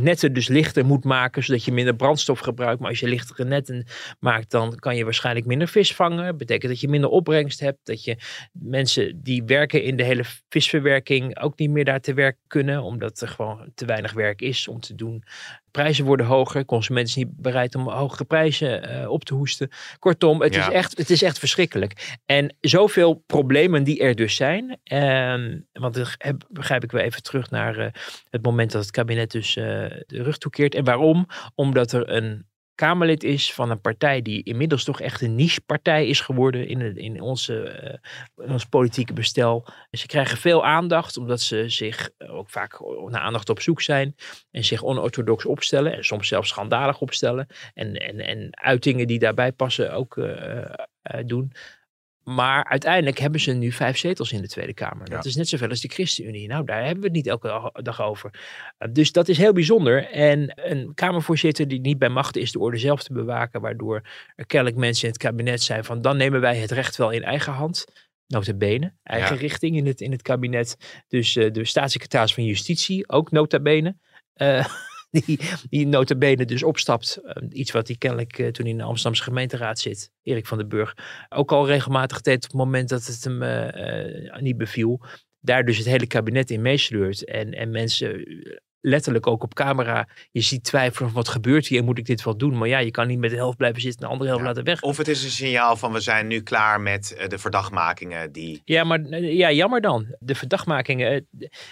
netten dus lichter moet maken, zodat je minder brandstof gebruikt. Maar als je lichtere netten maakt, dan kan je waarschijnlijk minder vis vangen. Betekent dat je minder opbrengst hebt, dat je mensen die werken in de hele visverwerking ook niet meer daar te werk kunnen, omdat er gewoon te weinig werk is om te doen. Prijzen worden hoger, consumenten zijn niet bereid om hogere prijzen eh, op te hoesten. Kortom, het, Ja. is echt, het is echt verschrikkelijk. En zoveel problemen die er dus zijn. ehm, want dan begrijp ik weer even terug naar eh, het moment dat het kabinet dus eh, de rug toekeert. En waarom? Omdat er een Kamerlid is van een partij die inmiddels toch echt een niche-partij is geworden in, in, onze, eh, ons politieke bestel. Ze krijgen veel aandacht omdat ze zich eh, ook vaak naar aandacht op zoek zijn en zich onorthodox opstellen en soms zelfs schandalig opstellen en, en, en uitingen die daarbij passen ook eh, doen. Maar uiteindelijk hebben ze nu vijf zetels in de Tweede Kamer. Dat is net zoveel als de ChristenUnie. Nou, daar hebben we het niet elke dag- over. Uh, Dus dat is heel bijzonder. En een Kamervoorzitter die niet bij macht is de orde zelf te bewaken, waardoor er kennelijk mensen in het kabinet zijn van dan nemen wij het recht wel in eigen hand. Nota bene, eigen Ja. richting in het, in het kabinet. Dus eh, de staatssecretaris van Justitie, ook nota bene. Eh, die, die notabene dus opstapt. Uh, iets wat hij kennelijk uh, toen in de Amsterdamse gemeenteraad zit, Erik van den Burg, ook al regelmatig deed op het moment dat het hem uh, niet beviel. Daar dus het hele kabinet in meesleurt en, en mensen letterlijk ook op camera. Je ziet twijfelen wat gebeurt hier moet ik dit wel doen. Maar ja, je kan niet met de helft blijven zitten en de andere helft Ja. laten weg. Of het is een signaal van we zijn nu klaar met eh, de verdachtmakingen die... Ja, maar eh, ja, jammer dan. De verdachtmakingen. Het,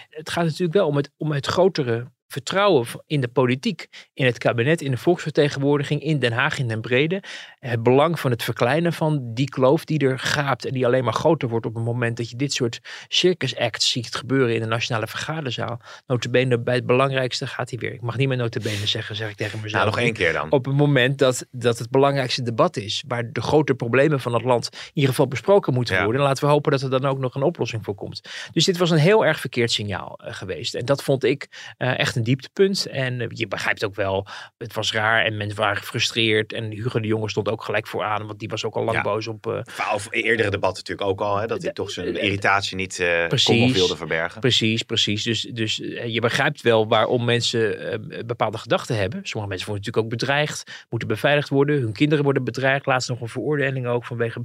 het gaat natuurlijk wel om het, om het grotere vertrouwen in de politiek, in het kabinet, in de volksvertegenwoordiging, in Den Haag in den brede. Het belang van het verkleinen van die kloof die er gaapt en die alleen maar groter wordt op het moment dat je dit soort circus acts ziet gebeuren in de nationale vergaderzaal. Notabene bij het belangrijkste gaat hij weer. Ik mag niet meer notabene zeggen, zeg ik tegen mezelf. Nou, nog één keer dan. Op het moment dat, dat het belangrijkste debat is, waar de grote problemen van het land in ieder geval besproken moeten Ja. worden. En laten we hopen dat er dan ook nog een oplossing voor komt. Dus dit was een heel erg verkeerd signaal eh, geweest. En dat vond ik eh, echt een dieptepunt. En eh, je begrijpt ook wel, het was raar en mensen waren gefrustreerd. En Hugo de Jonge stond ook gelijk vooraan, want die was ook al lang Ja. boos op... eh, Of eerdere debatten natuurlijk ook al, hè, dat hij toch zijn irritatie niet eh Precies. wilde verbergen. Precies, precies. Dus, dus eh, je begrijpt wel waarom mensen eh, bepaalde gedachten hebben. Sommige mensen worden natuurlijk ook bedreigd, moeten beveiligd worden. Hun kinderen worden bedreigd. Laatst nog een veroordeling ook vanwege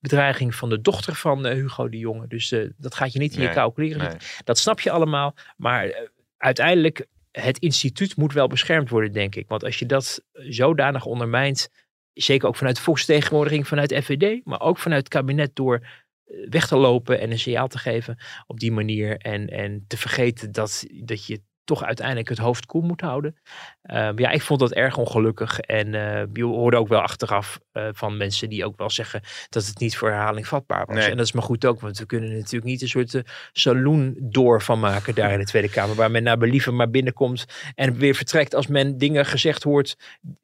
bedreiging van de dochter van eh, Hugo de Jonge. Dus eh, dat gaat je niet in je Nee, koude kleren Nee. zitten. Dat snap je allemaal. Maar eh, uiteindelijk, het instituut moet wel beschermd worden, denk ik. Want als je dat zodanig ondermijnt, zeker ook vanuit volksvertegenwoordiging, vanuit FVD, maar ook vanuit het kabinet door eh, weg te lopen en een signaal te geven op die manier. En, en te vergeten dat, dat je toch uiteindelijk het hoofd koel moet houden. Ehm, ja, ik vond dat erg ongelukkig. En eh, je hoorde ook wel achteraf eh, van mensen die ook wel zeggen dat het niet voor herhaling vatbaar was. Nee. En dat is maar goed ook, want we kunnen natuurlijk niet een soort eh, saloon door van maken daar in de Tweede Kamer. Waar men naar believen maar binnenkomt en weer vertrekt als men dingen gezegd hoort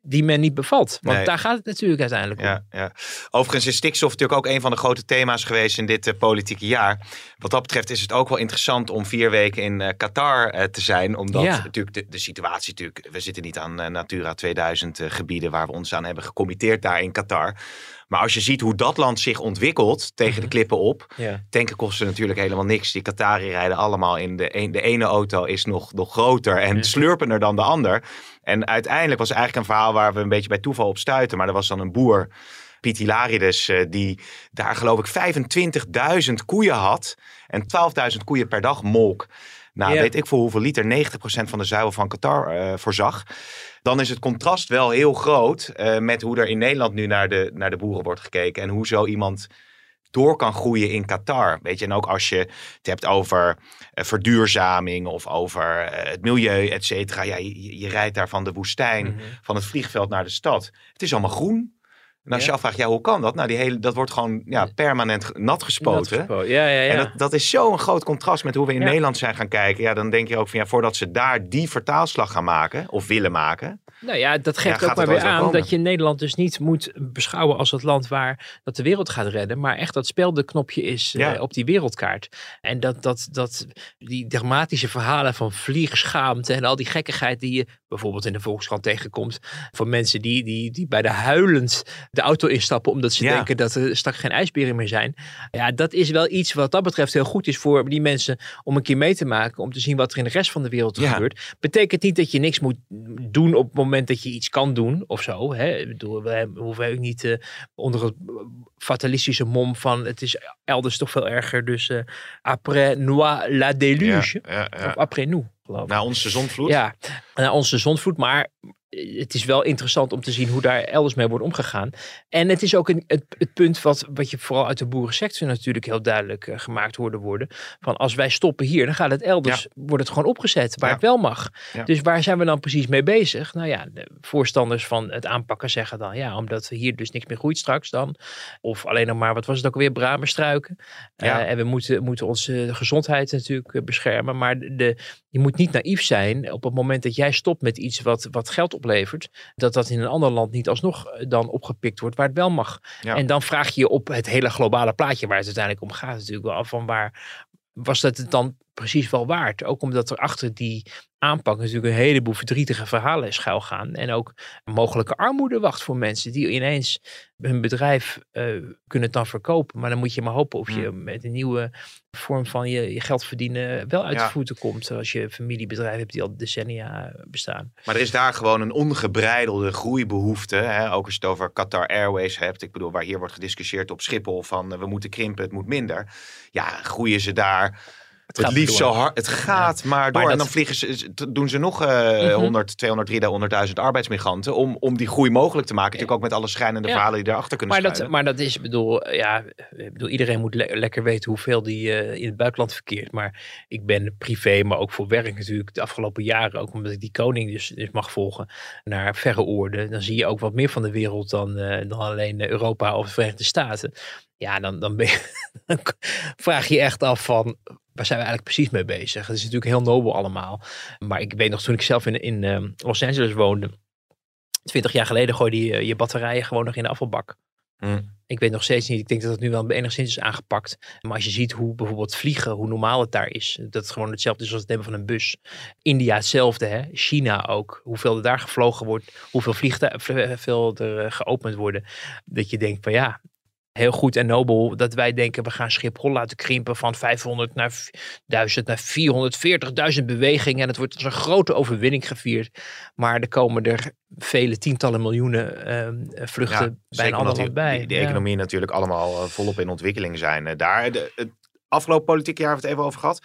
die men niet bevalt. Want Nee. daar gaat het natuurlijk uiteindelijk om. Ja, ja. Overigens is stikstof natuurlijk ook een van de grote thema's geweest in dit eh, politieke jaar. Wat dat betreft is het ook wel interessant om vier weken in Qatar te zijn. Omdat Ja. natuurlijk de, de situatie, natuurlijk, we zitten niet aan eh, Natura 2000 eh, gebieden waar we ons aan hebben gecommitteerd daar in Qatar. Maar als je ziet hoe dat land zich ontwikkelt tegen Mhm. de klippen op. Ja. Tanken kosten natuurlijk helemaal niks. Die Qatari rijden allemaal in de, een, de ene auto is nog, nog groter en Ja. slurpender dan de ander. En uiteindelijk was eigenlijk een verhaal waar we een beetje bij toeval op stuiten. Maar er was dan een boer, Piet Hilarides, eh, die daar geloof ik 25.000 koeien had. En 12.000 koeien per dag molk. Nou, weet ik voor hoeveel liter 90% van de zuivel van Qatar eh, voorzag. Dan is het contrast wel heel groot eh, met hoe er in Nederland nu naar de, naar de boeren wordt gekeken. En hoe zo iemand door kan groeien in Qatar. Weet je, en ook als je het hebt over eh, verduurzaming of over het milieu, et cetera. Ja, je, je rijdt daar van de woestijn, Mhm. van het vliegveld naar de stad. Het is allemaal groen. En als Ja. je afvraagt, ja, hoe kan dat? Nou, die hele, dat wordt gewoon ja, permanent nat gespoten. Gespo- Ja, ja, ja. En dat, dat is zo'n groot contrast met hoe we in Ja. Nederland zijn gaan kijken. Ja, dan denk je ook van ja, voordat ze daar die vertaalslag gaan maken of willen maken. Nou ja, dat geeft Ja, ook maar weer aan komen? dat je Nederland dus niet moet beschouwen als het land waar dat de wereld gaat redden, maar echt dat speelknopje is eh, op die wereldkaart. En dat, dat, dat die dramatische verhalen van vliegschaamte en al die gekkigheid die je bijvoorbeeld in de Volkskrant tegenkomt van mensen die, die, die bij de huilend de auto instappen omdat ze Ja. denken dat er straks geen ijsberen meer zijn. Ja, dat is wel iets wat dat betreft heel goed is voor die mensen om een keer mee te maken, om te zien wat er in de rest van de wereld gebeurt. Betekent niet dat je niks moet doen op het moment dat je iets kan doen of zo. Hè? Ik bedoel, we hoeven ook niet eh, onder het fatalistische mom van het is elders toch veel erger. Dus eh, après noi la déluge. Ja, ja, Of après nous, geloof ik. Na onze zonvloed. Ja, naar onze zondvloed. Maar het is wel interessant om te zien hoe daar elders mee wordt omgegaan. En het is ook een, het, het punt wat, wat je vooral uit de boerensector natuurlijk heel duidelijk eh, gemaakt hoorde worden. Van als wij stoppen hier, dan gaat het elders, wordt het gewoon opgezet waar Ja. het wel mag. Ja. Dus waar zijn we dan precies mee bezig? Nou ja, de voorstanders van het aanpakken zeggen dan ja, omdat hier dus niks meer groeit straks dan. Of alleen nog maar, wat was het ook weer, bramenstruiken. Ja. Eh, en we moeten, moeten onze gezondheid natuurlijk eh, beschermen. Maar de, je moet niet naïef zijn op het moment dat jij stopt met iets wat, wat geld oplevert. Dat dat in een ander land niet alsnog eh, dan opgepikt wordt waar het wel mag. Ja. En dan vraag je je op het hele globale plaatje waar het uiteindelijk om gaat natuurlijk wel af van waar was dat het dan precies wel waard. Ook omdat er achter die aanpak natuurlijk een heleboel verdrietige verhalen schuil gaan. En ook mogelijke armoede wacht voor mensen die ineens hun bedrijf uh, kunnen dan verkopen. Maar dan moet je maar hopen of je met een nieuwe vorm van je, je geld verdienen wel uit de voeten komt. Als je familiebedrijf hebt die al decennia bestaan. Maar er is daar gewoon een ongebreidelde groeibehoefte. Hè? Ook als je het over Qatar Airways hebt. Ik bedoel, waar hier wordt gediscussieerd op Schiphol van uh, we moeten krimpen, het moet minder. Ja, groeien ze daar het, het liefst zo hard. Het gaat maar door. en dan vliegen ze, doen ze nog uh, 100, 200, 300.000 arbeidsmigranten. Om, om die groei mogelijk te maken. Natuurlijk ook met alle schrijnende verhalen die erachter kunnen maar Dat, maar dat is, bedoel, ja, bedoel, iedereen moet lekker weten hoeveel die uh, in het buitenland verkeert. Maar ik ben privé, maar ook voor werk natuurlijk de afgelopen jaren. Ook omdat ik die koning dus, dus mag volgen naar verre oorden. Dan zie je ook wat meer van de wereld dan, uh, dan alleen Europa of de Verenigde Staten. Ja, dan, dan, ben je, dan vraag je echt af van waar zijn we eigenlijk precies mee bezig? Het is natuurlijk heel nobel allemaal. Maar ik weet nog, toen ik zelf in, in uh, Los Angeles woonde, 20 jaar geleden gooide je je batterijen gewoon nog in de afvalbak. Mm. Ik weet nog steeds niet, ik denk dat het nu wel enigszins is aangepakt. Maar als je ziet hoe bijvoorbeeld vliegen, hoe normaal het daar is. Dat het gewoon hetzelfde is als het nemen van een bus. India hetzelfde, hè? China ook. Hoeveel er daar gevlogen wordt, hoeveel vliegtuigen er eh, geopend worden. Dat je denkt van ja, heel goed en nobel dat wij denken we gaan Schiphol laten krimpen van 500 naar 1000 naar 440.000 bewegingen en het wordt als een grote overwinning gevierd. Maar er komen er vele tientallen miljoenen uh, vluchten bij een ander land bij. Die, die economie natuurlijk allemaal eh, volop in ontwikkeling zijn. Uh, daar, de, het afgelopen politieke jaar hebben we het even over gehad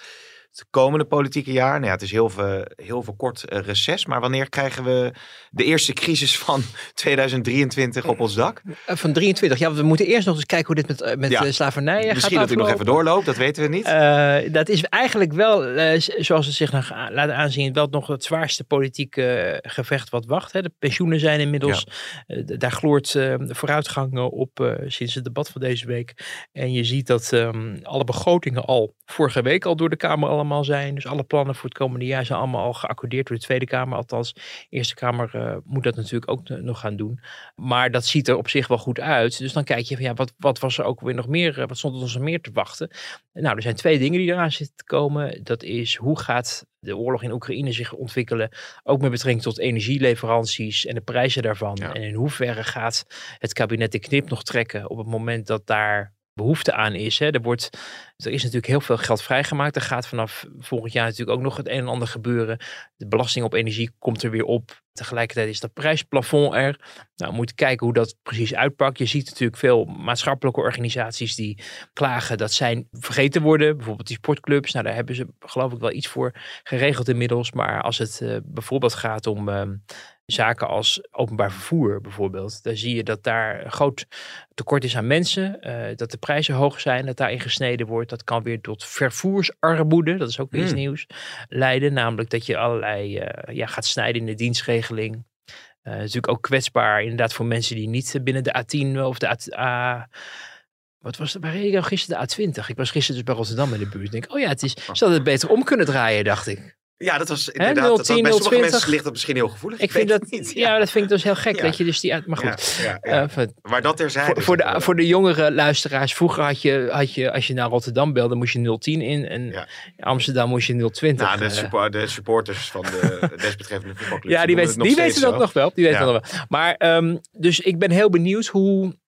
het komende politieke jaar. Nou ja, het is heel veel, heel veel kort uh, reces. Maar wanneer krijgen we de eerste crisis van 2023 op ons dak? Eh, van 23. Ja, we moeten eerst nog eens kijken hoe dit met, eh, met ja. slavernij Misschien gaat Misschien dat u nog even doorloopt, dat weten we niet. Uh, dat is eigenlijk wel, uh, zoals het zich nog laat aanzien, wel nog het zwaarste politieke gevecht wat wacht. Hè. De pensioenen zijn inmiddels, ja. daar gloort vooruitgang op sinds het debat van deze week. En je ziet dat um, alle begrotingen al vorige week al door de Kamer allemaal zijn. Dus alle plannen voor het komende jaar zijn allemaal al geaccordeerd door de Tweede Kamer. Althans, de Eerste Kamer uh, moet dat natuurlijk ook nog gaan doen. Maar dat ziet er op zich wel goed uit. Dus dan kijk je van ja, wat, wat was er ook weer nog meer, uh, wat stond ons nog meer te wachten? Nou, er zijn twee dingen die eraan zitten te komen. Dat is hoe gaat de oorlog in Oekraïne zich ontwikkelen, ook met betrekking tot energieleveranties en de prijzen daarvan. En in hoeverre gaat het kabinet de knip nog trekken op het moment dat daar behoefte aan is. Hè. Er, wordt, er is natuurlijk heel veel geld vrijgemaakt. Er gaat vanaf volgend jaar natuurlijk ook nog het een en ander gebeuren. De belasting op energie komt er weer op. Tegelijkertijd is dat prijsplafond er. Nou, we moeten kijken hoe dat precies uitpakt. Je ziet natuurlijk veel maatschappelijke organisaties die klagen dat zij vergeten worden. Bijvoorbeeld die sportclubs. Nou, daar hebben ze geloof ik wel iets voor geregeld inmiddels. Maar als het uh, bijvoorbeeld gaat om... Uh, zaken als openbaar vervoer bijvoorbeeld. Daar zie je dat daar een groot tekort is aan mensen. Uh, dat de prijzen hoog zijn, dat daarin gesneden wordt. Dat kan weer tot vervoersarmoede, dat is ook weer iets hmm. nieuws, leiden. Namelijk dat je allerlei uh, ja, gaat snijden in de dienstregeling. Uh, natuurlijk ook kwetsbaar inderdaad voor mensen die niet binnen de A10 of de A... wat was het? Waar reed ik nou gisteren? De A20. Ik was gisteren dus bij Rotterdam in de buurt. Ik denk, oh ja, het is, ze hadden het beter om kunnen draaien, dacht ik. Ja, dat was inderdaad. He, 010, dat, bij sommige mensen ligt dat misschien heel gevoelig. Ik, vind dat niet. Ja. dat vind ik dus heel gek. Ja. Dat je dus die uit. Maar goed. Ja, uh, maar dat terzijde. Voor, voor, de, voor de jongere luisteraars. Vroeger had je, had je, als je naar Rotterdam belde, moest je 010 in. En in Amsterdam moest je 020. Nou, de, uh, support, de supporters van de desbetreffende voetbalclub. Ja, die, weet, die weten dat nog wel. Die weten dat nog wel. Maar um, dus ik ben heel benieuwd hoe.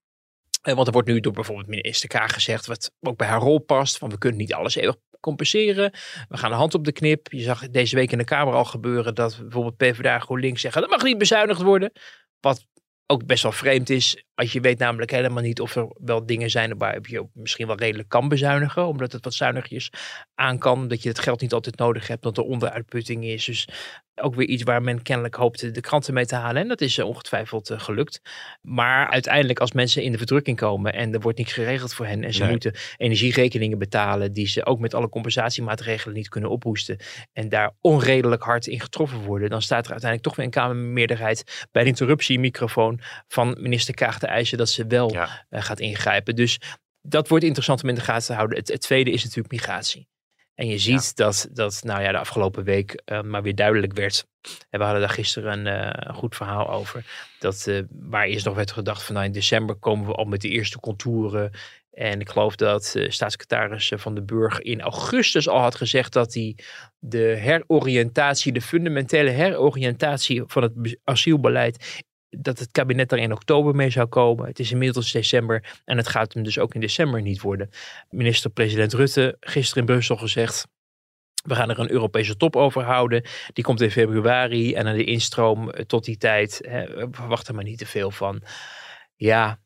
Eh, want er wordt nu door bijvoorbeeld minister Kaag gezegd, wat ook bij haar rol past, van we kunnen niet alles eeuwig compenseren. We gaan de hand op de knip. Je zag deze week in de Kamer al gebeuren dat bijvoorbeeld PvdA GroenLinks zeggen dat mag niet bezuinigd worden. Wat ook best wel vreemd is. Als je weet namelijk helemaal niet of er wel dingen zijn waar je misschien wel redelijk kan bezuinigen. Omdat het wat zuinigjes aan kan. Dat je het geld niet altijd nodig hebt. Dat er onderuitputting is. Dus ook weer iets waar men kennelijk hoopte de kranten mee te halen. En dat is uh, ongetwijfeld uh, gelukt. Maar uiteindelijk als mensen in de verdrukking komen en er wordt niks geregeld voor hen. En ze moeten energierekeningen betalen die ze ook met alle compensatiemaatregelen niet kunnen ophoesten. En daar onredelijk hard in getroffen worden. Dan staat er uiteindelijk toch weer een Kamermeerderheid bij de interruptiemicrofoon van minister Kaag te eisen dat ze wel uh, gaat ingrijpen. Dus dat wordt interessant om in de gaten te houden. Het, het tweede is natuurlijk migratie. En je ziet dat, dat nou ja, de afgelopen week uh, maar weer duidelijk werd. En we hadden daar gisteren een uh, goed verhaal over. Dat uh, waar eerst nog werd gedacht van nou in december komen we al met de eerste contouren. En ik geloof dat staatssecretaris Van den Burg in augustus al had gezegd dat hij de heroriëntatie, de fundamentele heroriëntatie van het asielbeleid dat het kabinet er in oktober mee zou komen. Het is inmiddels december en het gaat hem dus ook in december niet worden. Minister-president Rutte gisteren in Brussel gezegd. We gaan er een Europese top over houden. Die komt in februari en aan de instroom eh, tot die tijd. Hè, we verwachten maar niet te veel van. Ja,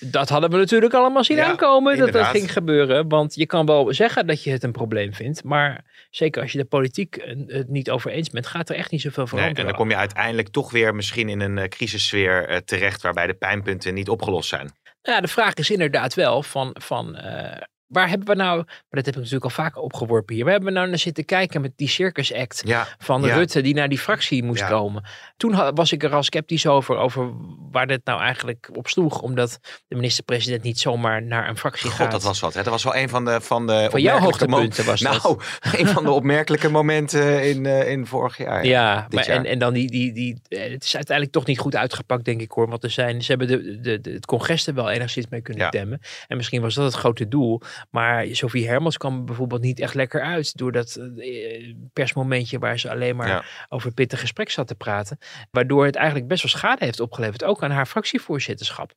dat hadden we natuurlijk allemaal zien aankomen dat dat ging gebeuren. Want je kan wel zeggen dat je het een probleem vindt. Maar zeker als je de politiek het niet over eens bent, gaat er echt niet zoveel veranderen. Nee, en dan kom je uiteindelijk toch weer misschien in een uh, crisissfeer uh, terecht waarbij de pijnpunten niet opgelost zijn. Ja, de vraag is inderdaad wel van, van uh, waar hebben we nou, maar dat heb ik natuurlijk al vaker opgeworpen hier, waar hebben we nou naar zitten kijken met die Circus Act van Rutte die naar die fractie moest komen. Toen was ik er al sceptisch over, over waar dit nou eigenlijk op sloeg, omdat de minister-president niet zomaar naar een fractie God, gaat. dat was wat. Hè? Dat was wel een van de van de van jouw hoogtepunten was nou, dat. een van de opmerkelijke momenten in, uh, in vorig jaar. Ja, maar En, en dan die, die, die, eh, het is uiteindelijk toch niet goed uitgepakt, denk ik hoor, want er zijn, ze hebben de, de, de het congres er wel enigszins mee kunnen temmen. En misschien was dat het grote doel. Maar Sophie Hermans kwam bijvoorbeeld niet echt lekker uit door dat eh, persmomentje waar ze alleen maar over pittig gesprek zat te praten. Waardoor het eigenlijk best wel schade heeft opgeleverd, ook aan haar fractievoorzitterschap.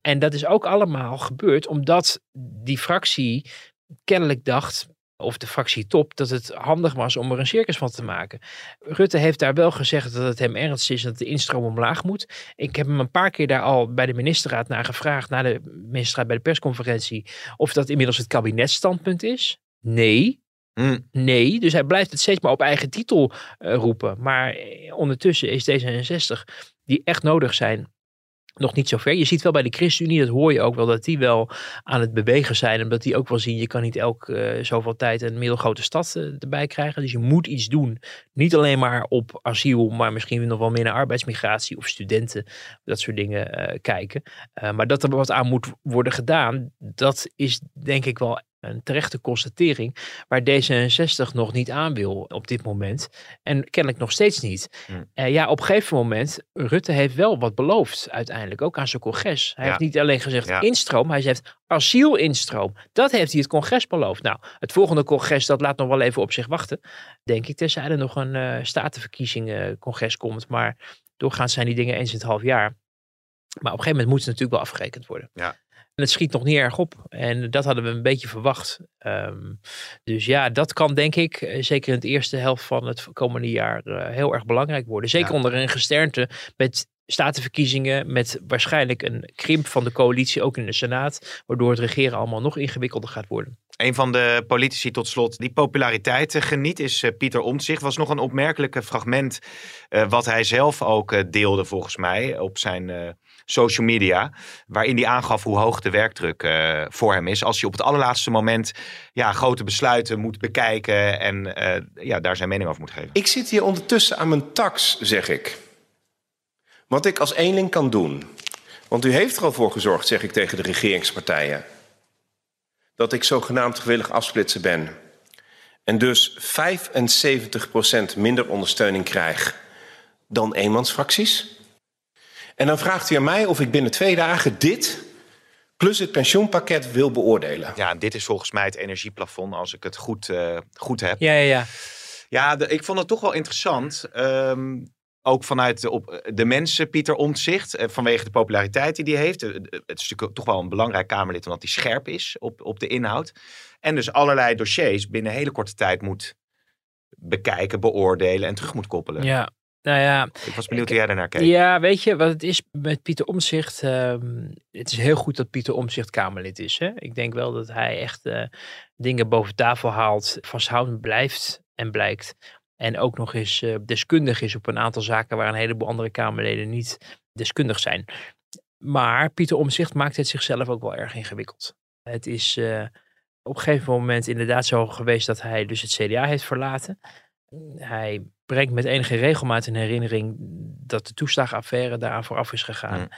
En dat is ook allemaal gebeurd omdat die fractie kennelijk dacht, of de fractie top, dat het handig was om er een circus van te maken. Rutte heeft daar wel gezegd dat het hem ernst is dat de instroom omlaag moet. Ik heb hem een paar keer daar al bij de ministerraad naar gevraagd, na de ministerraad bij de persconferentie, of dat inmiddels het kabinetstandpunt is. Nee. Mm. Nee, dus hij blijft het steeds maar op eigen titel uh, roepen. Maar ondertussen is D66, die echt nodig zijn nog niet zo ver. Je ziet wel bij de ChristenUnie, dat hoor je ook wel, dat die wel aan het bewegen zijn. Omdat die ook wel zien, je kan niet elk uh, zoveel tijd een middelgrote stad uh, erbij krijgen. Dus je moet iets doen. Niet alleen maar op asiel, maar misschien nog wel meer naar arbeidsmigratie of studenten. Dat soort dingen uh, kijken. maar dat er wat aan moet worden gedaan, dat is denk ik wel een terechte constatering waar D66 nog niet aan wil op dit moment. En kennelijk nog steeds niet. Hmm. Uh, ja, op een gegeven moment, Rutte heeft wel wat beloofd uiteindelijk, ook aan zijn congres. Hij Ja. heeft niet alleen gezegd Ja. instroom, hij zegt asielinstroom. Dat heeft hij het congres beloofd. Nou, het volgende congres, dat laat nog wel even op zich wachten, denk ik. Tenzij er nog een eh statenverkiezingen congres komt. Maar doorgaans zijn die dingen eens in het half jaar. Maar op een gegeven moment moet het natuurlijk wel afgerekend worden. Ja. En het schiet nog niet erg op. En dat hadden we een beetje verwacht. Ehm, dus ja, dat kan denk ik, eh, zeker in de eerste helft van het komende jaar, eh, heel erg belangrijk worden. Zeker Ja. onder een gesternte met statenverkiezingen, met waarschijnlijk een krimp van de coalitie, ook in de Senaat, waardoor het regeren allemaal nog ingewikkelder gaat worden. Een van de politici tot slot die populariteit eh, geniet is Pieter Omtzigt. Was nog een opmerkelijke fragment wat hij zelf ook deelde volgens mij op zijn social media. Waarin hij aangaf hoe hoog de werkdruk eh, voor hem is. Als hij op het allerlaatste moment ja, grote besluiten moet bekijken en eh, ja, daar zijn mening over moet geven. Ik zit hier ondertussen aan mijn tax, zeg ik. Wat ik als eenling kan doen. Want u heeft er al voor gezorgd, zeg ik tegen de regeringspartijen. Dat ik zogenaamd gewillig afsplitsen ben. En dus 75% minder ondersteuning krijg dan eenmansfracties. En dan vraagt u aan mij of ik binnen twee dagen dit plus het pensioenpakket wil beoordelen. Ja, dit is volgens mij het energieplafond als ik het goed, eh, goed heb. Ja, ja, ja. Ja, de- ik vond het toch wel interessant. ehm, ook vanuit de, op, de mensen, Pieter Omtzigt, eh, vanwege de populariteit die hij heeft. Eh, Het is natuurlijk toch wel een belangrijk Kamerlid, omdat hij scherp is op, op de inhoud. En dus allerlei dossiers binnen een hele korte tijd moet bekijken, beoordelen en terug moet koppelen. ja. Nou ja, Ik was benieuwd hoe jij daarnaar keek. Ja, weet je wat het is met Pieter Omtzigt? ehm, het is heel goed dat Pieter Omtzigt Kamerlid is. Hè? Ik denk wel dat hij echt eh, dingen boven tafel haalt, vasthoudend blijft en blijkt. En ook nog eens eh, deskundig is op een aantal zaken waar een heleboel andere Kamerleden niet deskundig zijn. Maar Pieter Omtzigt maakt het zichzelf ook wel erg ingewikkeld. Het is eh, op een gegeven moment inderdaad zo geweest dat hij dus het CDA heeft verlaten. Hij brengt met enige regelmaat in herinnering dat de toeslagaffaire daaraan vooraf is gegaan. Mm.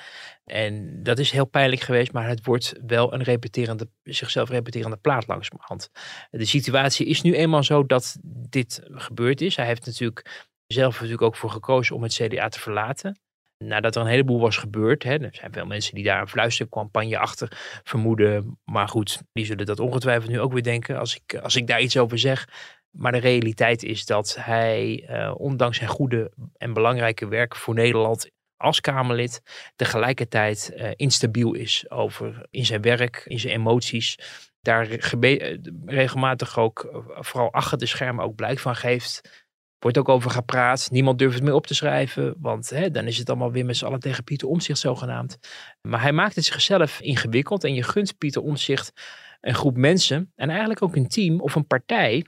En dat is heel pijnlijk geweest, maar het wordt wel een repeterende, zichzelf repeterende plaat langzamerhand. De situatie is nu eenmaal zo dat dit gebeurd is. Hij heeft natuurlijk zelf natuurlijk ook voor gekozen om het CDA te verlaten. nadat er een heleboel was gebeurd. Hè, er zijn veel mensen die daar een fluistercampagne achter vermoeden. Maar goed, die zullen dat ongetwijfeld nu ook weer denken als ik, als ik daar iets over zeg. Maar de realiteit is dat hij, uh, ondanks zijn goede en belangrijke werk voor Nederland als Kamerlid, tegelijkertijd uh, instabiel is over in zijn werk, in zijn emoties. Daar regelmatig ook, vooral achter de schermen, ook blijk van geeft wordt ook over gepraat. Niemand durft het meer op te schrijven. Want hè, dan is het allemaal weer met z'n allen tegen Pieter Omzicht zogenaamd. Maar hij maakt het zichzelf ingewikkeld. En je gunt Pieter Omzicht een groep mensen. En eigenlijk ook een team of een partij.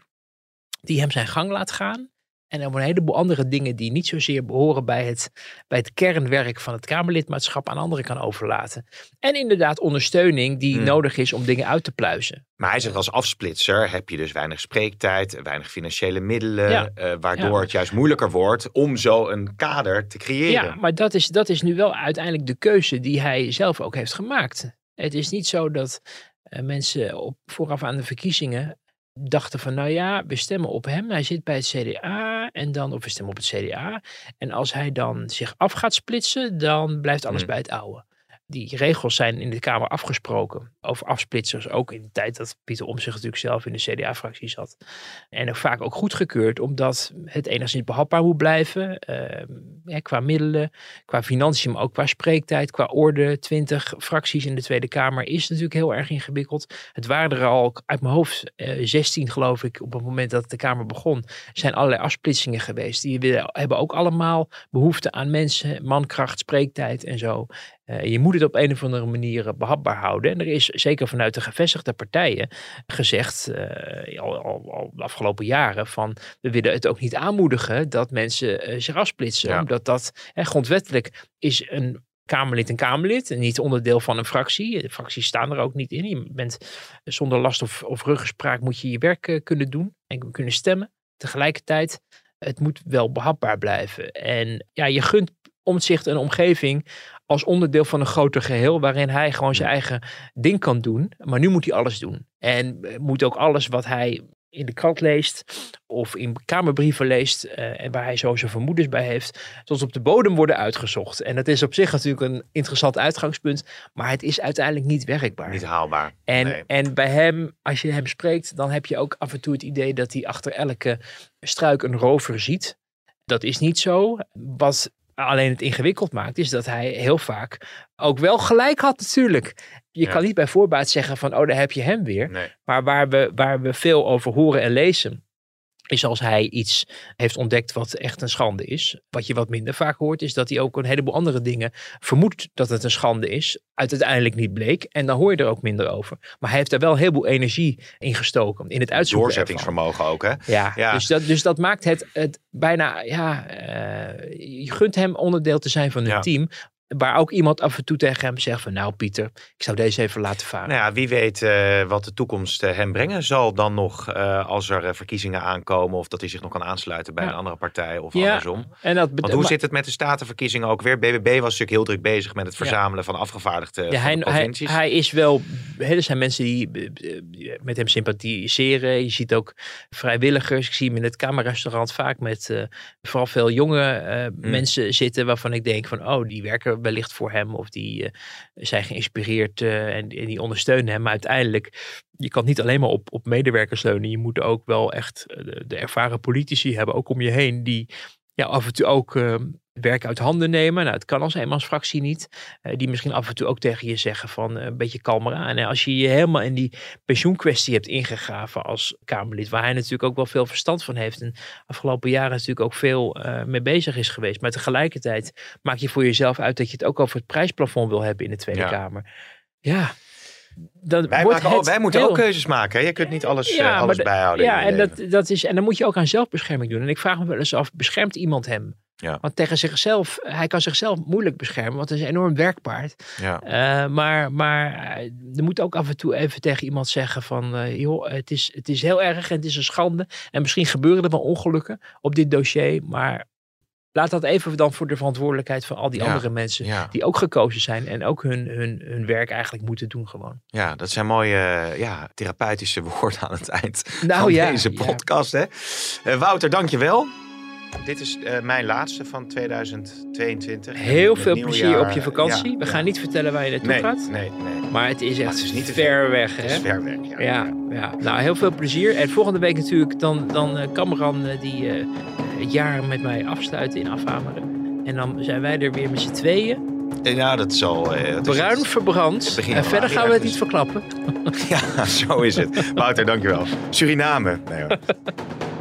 Die hem zijn gang laat gaan. En over een heleboel andere dingen die niet zozeer behoren bij het, bij het kernwerk van het Kamerlidmaatschap aan anderen kan overlaten. En inderdaad ondersteuning die hmm. nodig is om dingen uit te pluizen. Maar hij zegt als afsplitser heb je dus weinig spreektijd, weinig financiële middelen, eh, waardoor het juist moeilijker wordt om zo een kader te creëren. Ja, maar dat is, dat is nu wel uiteindelijk de keuze die hij zelf ook heeft gemaakt. Het is niet zo dat uh, mensen op, vooraf aan de verkiezingen dachten van, nou ja, we stemmen op hem. Hij zit bij het CDA en dan, of we stemmen op het CDA. En als hij dan zich af gaat splitsen, dan blijft alles hmm. bij het oude die regels zijn in de Kamer afgesproken over afsplitsers. Ook in de tijd dat Pieter Omtzigt natuurlijk zelf in de CDA-fractie zat. En ook vaak ook goedgekeurd, omdat het enigszins behapbaar moet blijven. Uh, qua middelen, qua financiën, maar ook qua spreektijd, qua orde. Twintig fracties in de Tweede Kamer is natuurlijk heel erg ingewikkeld. Het waren er al uit mijn hoofd uh, eh, 16, geloof ik, op het moment dat de Kamer begon. zijn allerlei afsplitsingen geweest. Die hebben ook allemaal behoefte aan mensen, mankracht, spreektijd en zo. Uh, je moet het op een of andere manier behapbaar houden. En er is zeker vanuit de gevestigde partijen gezegd, uh, al, al, al, de afgelopen jaren, van we willen het ook niet aanmoedigen dat mensen uh, zich afsplitsen. Omdat dat grondwettelijk is een Kamerlid een Kamerlid en niet onderdeel van een fractie. De fracties staan er ook niet in. Je bent zonder last of, of ruggespraak moet je je werk kunnen doen en kunnen stemmen. Tegelijkertijd, het moet wel behapbaar blijven. En ja, je gunt omzicht een omgeving als onderdeel van een groter geheel waarin hij gewoon zijn eigen ding kan doen. Maar nu moet hij alles doen. En eh, moet ook alles wat hij in de krant leest of in kamerbrieven leest uh, en waar hij zo zijn vermoedens bij heeft, tot op de bodem worden uitgezocht. En dat is op zich natuurlijk een interessant uitgangspunt, maar het is uiteindelijk niet werkbaar. Niet haalbaar. En, en bij hem, als je hem spreekt, dan heb je ook af en toe het idee dat hij achter elke struik een rover ziet. Dat is niet zo. Wat alleen het ingewikkeld maakt, is dat hij heel vaak ook wel gelijk had natuurlijk. Je kan niet bij voorbaat zeggen van, oh, daar heb je hem weer. Maar waar we, waar we veel over horen en lezen, is als hij iets heeft ontdekt wat echt een schande is. Wat je wat minder vaak hoort, is dat hij ook een heleboel andere dingen vermoedt dat het een schande is. Uiteindelijk niet bleek. En dan hoor je er ook minder over. Maar hij heeft daar wel een heleboel energie in gestoken. In het uitzoeken Doorzettingsvermogen ook, hè? Ja, ja, Dus, dat, dus dat maakt het, het bijna, ja, uh, je gunt hem onderdeel te zijn van het team. Waar ook iemand af en toe tegen hem zegt van nou Pieter, ik zou deze even laten varen. Nou ja, wie weet uh, wat de toekomst uh, hem brengen zal dan nog uh, als er verkiezingen aankomen. Of dat hij zich nog kan aansluiten bij een andere partij of ja, andersom. En dat Want hoe zit het met de statenverkiezingen ook weer? BBB was natuurlijk heel druk bezig met het verzamelen van afgevaardigden ja. Hij, hij, is wel, er zijn mensen die met hem sympathiseren. Je ziet ook vrijwilligers. Ik zie hem in het kamerrestaurant vaak met vooral veel jonge mm. mensen zitten waarvan ik denk van oh die werken wellicht voor hem of die uh, zijn geïnspireerd uh, en, en, die ondersteunen hem. Maar uiteindelijk, je kan niet alleen maar op, op medewerkers leunen. Je moet ook wel echt eh, de, de ervaren politici hebben, ook om je heen, die ja, af en toe ook ehm, werk uit handen nemen. Nou, het kan als eenmansfractie niet. Uh, die misschien af en toe ook tegen je zeggen van uh, een beetje kalmer aan. En als je je helemaal in die pensioenkwestie hebt ingegraven als Kamerlid, waar hij natuurlijk ook wel veel verstand van heeft en afgelopen jaren natuurlijk ook veel uh, mee bezig is geweest. Maar tegelijkertijd maak je voor jezelf uit dat je het ook over het prijsplafond wil hebben in de Tweede Kamer. Ja, wij, maken wij moeten ook keuzes maken. Hè? Je kunt niet alles, ja, alles bijhouden. Ja, en, dat, dat is, en dan moet je ook aan zelfbescherming doen. En ik vraag me wel eens af, beschermt iemand hem? Ja. Want tegen zichzelf, hij kan zichzelf moeilijk beschermen, want hij is een enorm werkpaard. Ja. Uh, maar, maar eh, er moet ook af en toe even tegen iemand zeggen van, uh, joh, het is, het is heel erg en het is een schande. En misschien gebeuren er wel ongelukken op dit dossier, maar laat dat even dan voor de verantwoordelijkheid van al die andere mensen die ook gekozen zijn en ook hun, hun, hun werk eigenlijk moeten doen gewoon. Ja, dat zijn mooie ja, therapeutische woorden aan het eind nou, van deze podcast. Hè? Wouter, dank je wel. Dit is eh, mijn laatste van 2022. Heel veel plezier jaar, op je vakantie. ja, We ja. gaan niet vertellen waar je naartoe Nee, gaat. nee, nee. Maar het is echt het is niet te ver weg, hè? Het is ver weg, ja. Ja, ja, nou heel veel plezier. En volgende week natuurlijk dan, dan eh, Cameron eh, die eh, het jaar met mij afsluit in Afhameren. En dan zijn wij er weer met z'n tweeën. Ja, dat zal... eh, dat Bruin het. verbrand. En verder gaan we het niet verklappen. Ja, zo is het. Wouter, dankjewel. Suriname. Nee, hoor.